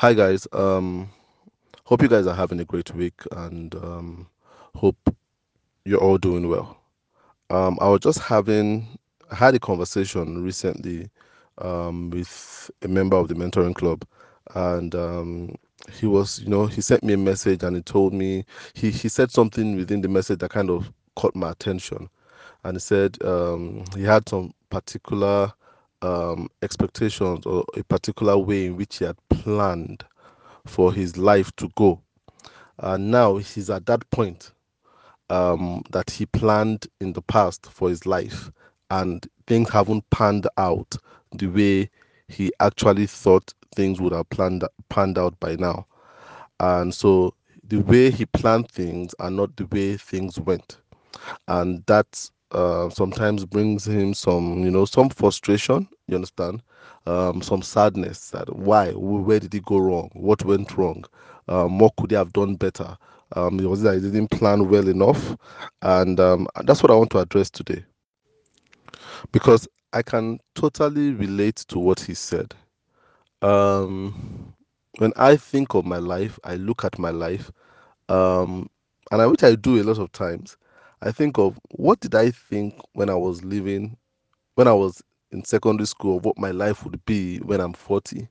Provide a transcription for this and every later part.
Hi guys. Um, hope you guys are having a great week and um, hope you're all doing well. Um, I was just having had a conversation recently um, with a member of the mentoring club, and um, he was, you know, he sent me a message and he told me he he said something within the message that kind of caught my attention, and he said um, he had some particular um, expectations or a particular way in which he had planned for his life to go. And now he's at that point um, that he planned in the past for his life, and things haven't panned out the way he actually thought things would have planned panned out by now. And so the way he planned things are not the way things went, and that uh, sometimes brings him some, you know, some frustration. You understand? Um, some sadness that why, where did he go wrong? What went wrong? Um, what could he have done better? Um, it was that he didn't plan well enough, and um, that's what I want to address today. Because I can totally relate to what he said. Um, when I think of my life, I look at my life, um, and I which I do a lot of times. I think of what did I think when I was living, when I was in secondary school, of what my life would be when I'm 40.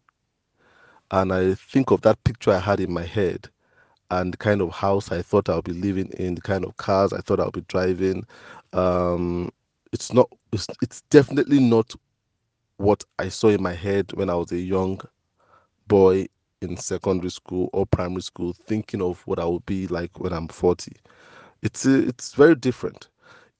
And I think of that picture I had in my head and the kind of house I thought I'll be living in, the kind of cars I thought I'll be driving. Um, it's not, it's, it's definitely not what I saw in my head when I was a young boy in secondary school or primary school, thinking of what I would be like when I'm 40. It's, it's very different.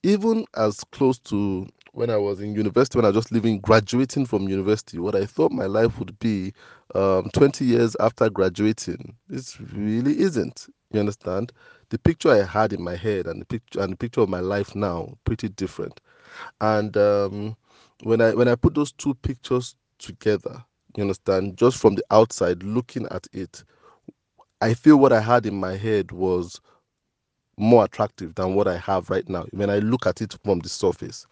Even as close to when I was in university, when I was just living, graduating from university, what I thought my life would be um, 20 years after graduating, it really isn't. You understand? The picture I had in my head and the picture and the picture of my life now pretty different. And um, when I when I put those two pictures together, you understand, just from the outside looking at it, I feel what I had in my head was more attractive than what I have right now when I look at it from the surface.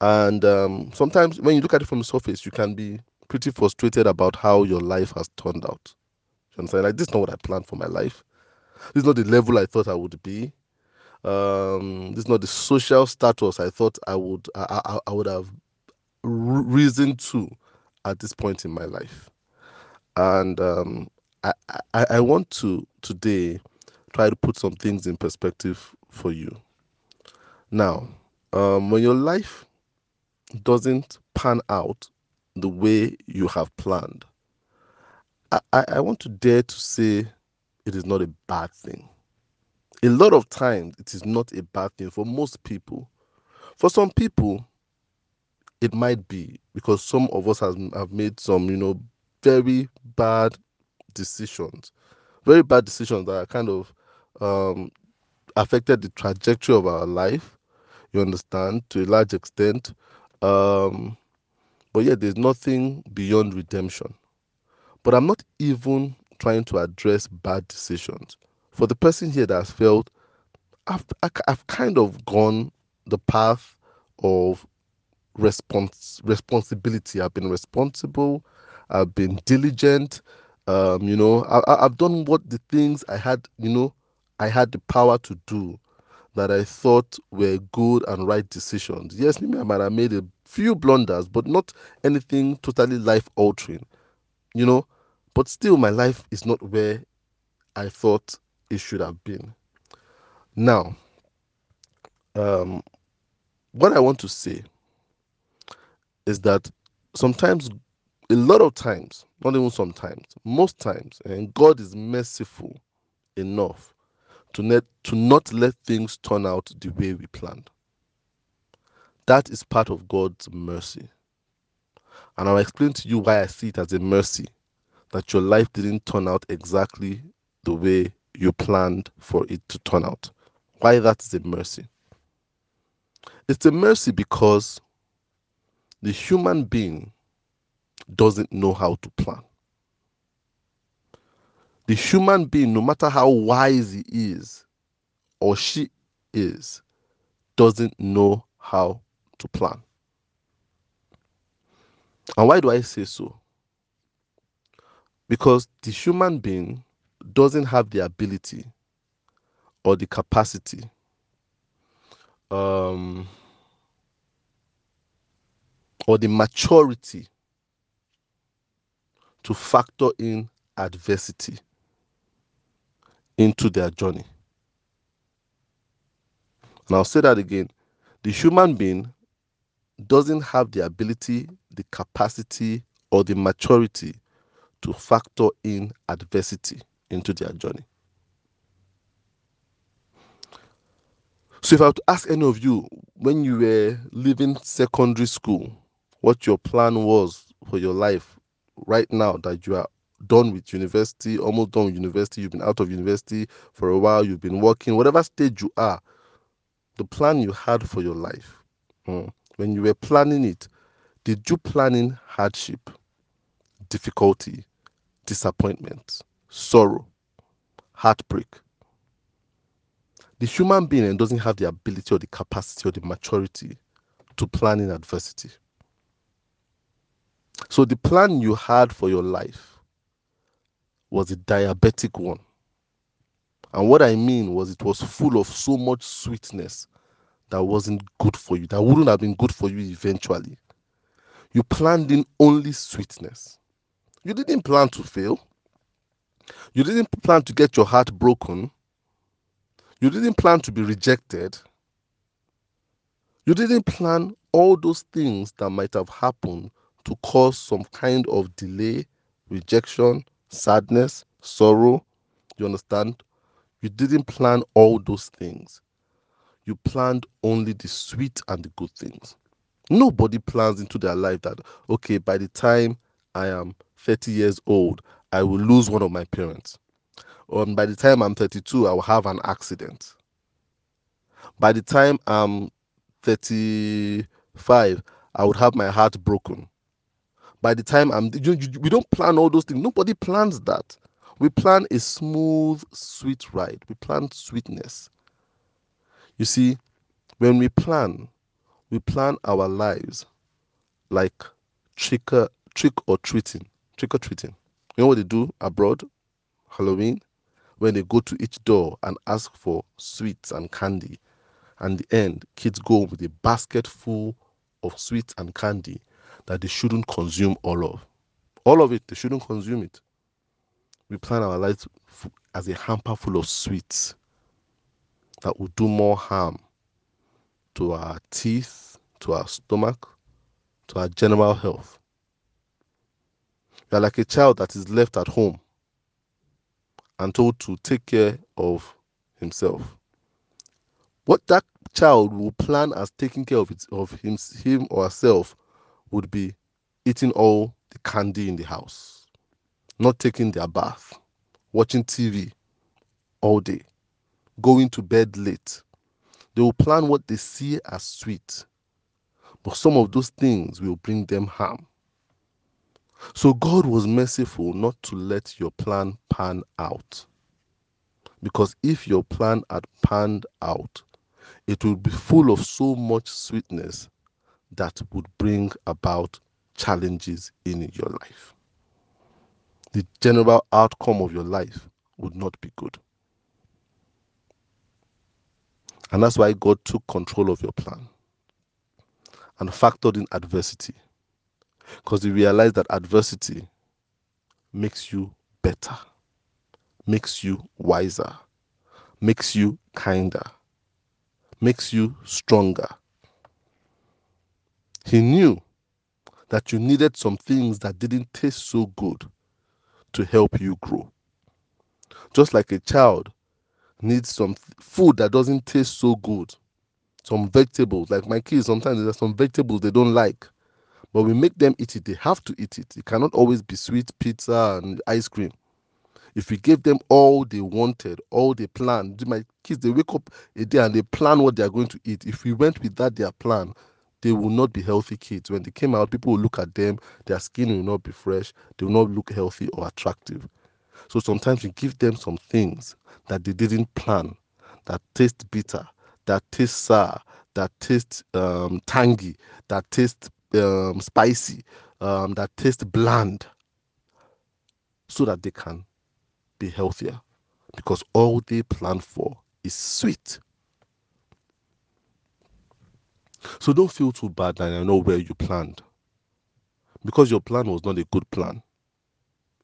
And um, sometimes when you look at it from the surface, you can be pretty frustrated about how your life has turned out. You understand? Like this is not what I planned for my life. This is not the level I thought I would be. Um, this is not the social status I thought I would I, I, I would have reason to at this point in my life. And um, I, I, I want to today try to put some things in perspective for you. Now, um, when your life doesn't pan out the way you have planned, I, I want to dare to say it is not a bad thing. A lot of times, it is not a bad thing for most people. For some people, it might be because some of us have made some, you know, very bad decisions, very bad decisions that are kind of um, affected the trajectory of our life. You understand to a large extent. Um, but yeah, there's nothing beyond redemption. But I'm not even trying to address bad decisions. For the person here that has felt, I've, I've kind of gone the path of respons- responsibility. I've been responsible. I've been diligent. Um, you know, I, I've done what the things I had, you know, I had the power to do that I thought were good and right decisions. Yes, maybe I might have made a few blunders, but not anything totally life altering, you know. But still, my life is not where I thought it should have been. Now, um, what I want to say is that sometimes, a lot of times, not even sometimes, most times, and God is merciful enough to, net, to not let things turn out the way we planned. That is part of God's mercy. And I'll explain to you why I see it as a mercy that your life didn't turn out exactly the way you planned for it to turn out. Why that is a mercy. It's a mercy because the human being doesn't know how to plan. The human being, no matter how wise he is or she is, doesn't know how to plan. And why do I say so? Because the human being doesn't have the ability or the capacity um, or the maturity to factor in adversity into their journey. And I'll say that again. The human being doesn't have the ability, the capacity, or the maturity to factor in adversity into their journey. So, if I were to ask any of you when you were leaving secondary school, what your plan was for your life right now that you are done with university, almost done with university, you've been out of university for a while, you've been working, whatever stage you are, the plan you had for your life, hmm, when you were planning it, did you plan in hardship, difficulty, disappointment, sorrow, heartbreak? The human being doesn't have the ability or the capacity or the maturity to plan in adversity. So the plan you had for your life was a diabetic one. And what I mean was it was full of so much sweetness that wasn't good for you, that wouldn't have been good for you eventually. You planned in only sweetness. You didn't plan to fail. You didn't plan to get your heart broken. You didn't plan to be rejected. You didn't plan all those things that might have happened to cause some kind of delay, rejection, sadness, sorrow. You understand? You didn't plan all those things. You planned only the sweet and the good things. Nobody plans into their life that, okay, by the time I am 30 years old, I will lose one of my parents. Or by the time I'm 32, I will have an accident. By the time I'm 35, I would have my heart broken by the time I'm, you, you, we don't plan all those things. Nobody plans that. We plan a smooth, sweet ride. We plan sweetness. You see, when we plan, we plan our lives like trick or, trick or treating. Trick or treating. You know what they do abroad? Halloween? When they go to each door and ask for sweets and candy. And the end, kids go with a basket full of sweets and candy that they shouldn't consume all of. All of it, they shouldn't consume it. We plan our lives as a hamper full of sweets that will do more harm to our teeth, to our stomach, to our general health. We are like a child that is left at home and told to take care of himself. What that child will plan as taking care of, it, of him, him or herself would be eating all the candy in the house, not taking their bath, watching TV all day, going to bed late. They will plan what they see as sweet, but some of those things will bring them harm. So God was merciful not to let your plan pan out. Because if your plan had panned out, it would be full of so much sweetness that would bring about challenges in your life. The general outcome of your life would not be good. And that's why God took control of your plan and factored in adversity. Because he realized that adversity makes you better, makes you wiser, makes you kinder, makes you stronger, he knew that you needed some things that didn't taste so good to help you grow. Just like a child needs some food that doesn't taste so good, some vegetables. Like my kids, sometimes there's some vegetables they don't like, but we make them eat it. They have to eat it. It cannot always be sweet pizza and ice cream. If we gave them all they wanted, all they planned, my kids they wake up a day and they plan what they are going to eat. If we went with that their plan, they will not be healthy kids. When they came out, people will look at them, their skin will not be fresh, they will not look healthy or attractive. So sometimes you give them some things that they didn't plan, that taste bitter, that taste sour, that taste um, tangy, that taste um, spicy, um, that taste bland. so that they can be healthier because all they plan for is sweet. So don't feel too bad that I know where you planned. Because your plan was not a good plan.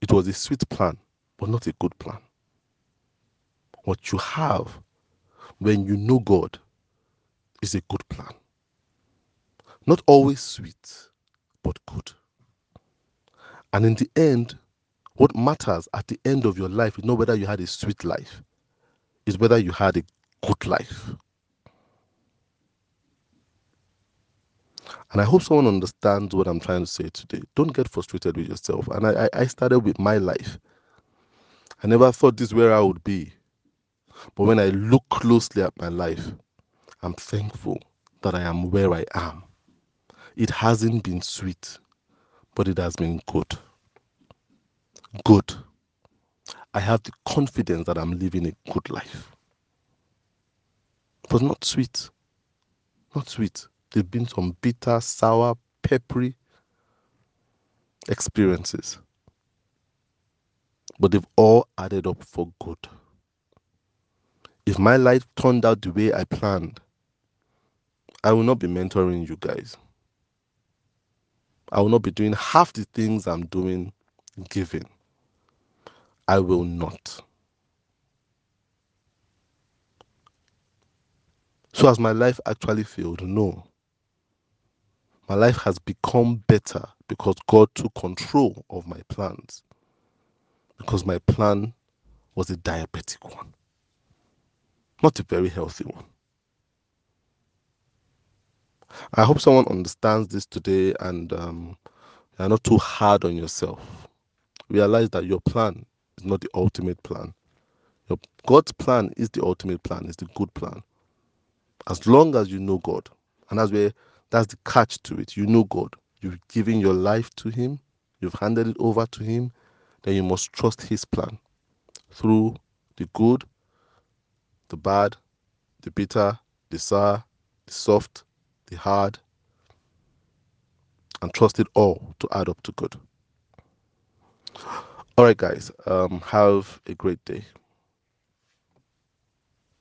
It was a sweet plan, but not a good plan. What you have when you know God is a good plan. Not always sweet, but good. And in the end, what matters at the end of your life is not whether you had a sweet life, it's whether you had a good life. And I hope someone understands what I'm trying to say today. Don't get frustrated with yourself. And I, I started with my life. I never thought this where I would be. But when I look closely at my life, I'm thankful that I am where I am. It hasn't been sweet, but it has been good. Good. I have the confidence that I'm living a good life. But not sweet. Not sweet. There've been some bitter, sour, peppery experiences. But they've all added up for good. If my life turned out the way I planned, I will not be mentoring you guys. I will not be doing half the things I'm doing giving. I will not. So, has my life actually failed? No. My life has become better because God took control of my plans. Because my plan was a diabetic one, not a very healthy one. I hope someone understands this today and um, you're not too hard on yourself. Realize that your plan is not the ultimate plan. Your, God's plan is the ultimate plan, is the good plan. As long as you know God, and that's where that's the catch to it. You know God. You've given your life to Him, you've handed it over to Him, then you must trust His plan through the good, the bad, the bitter, the sour, the soft, the hard, and trust it all to add up to good. All right, guys, um, have a great day.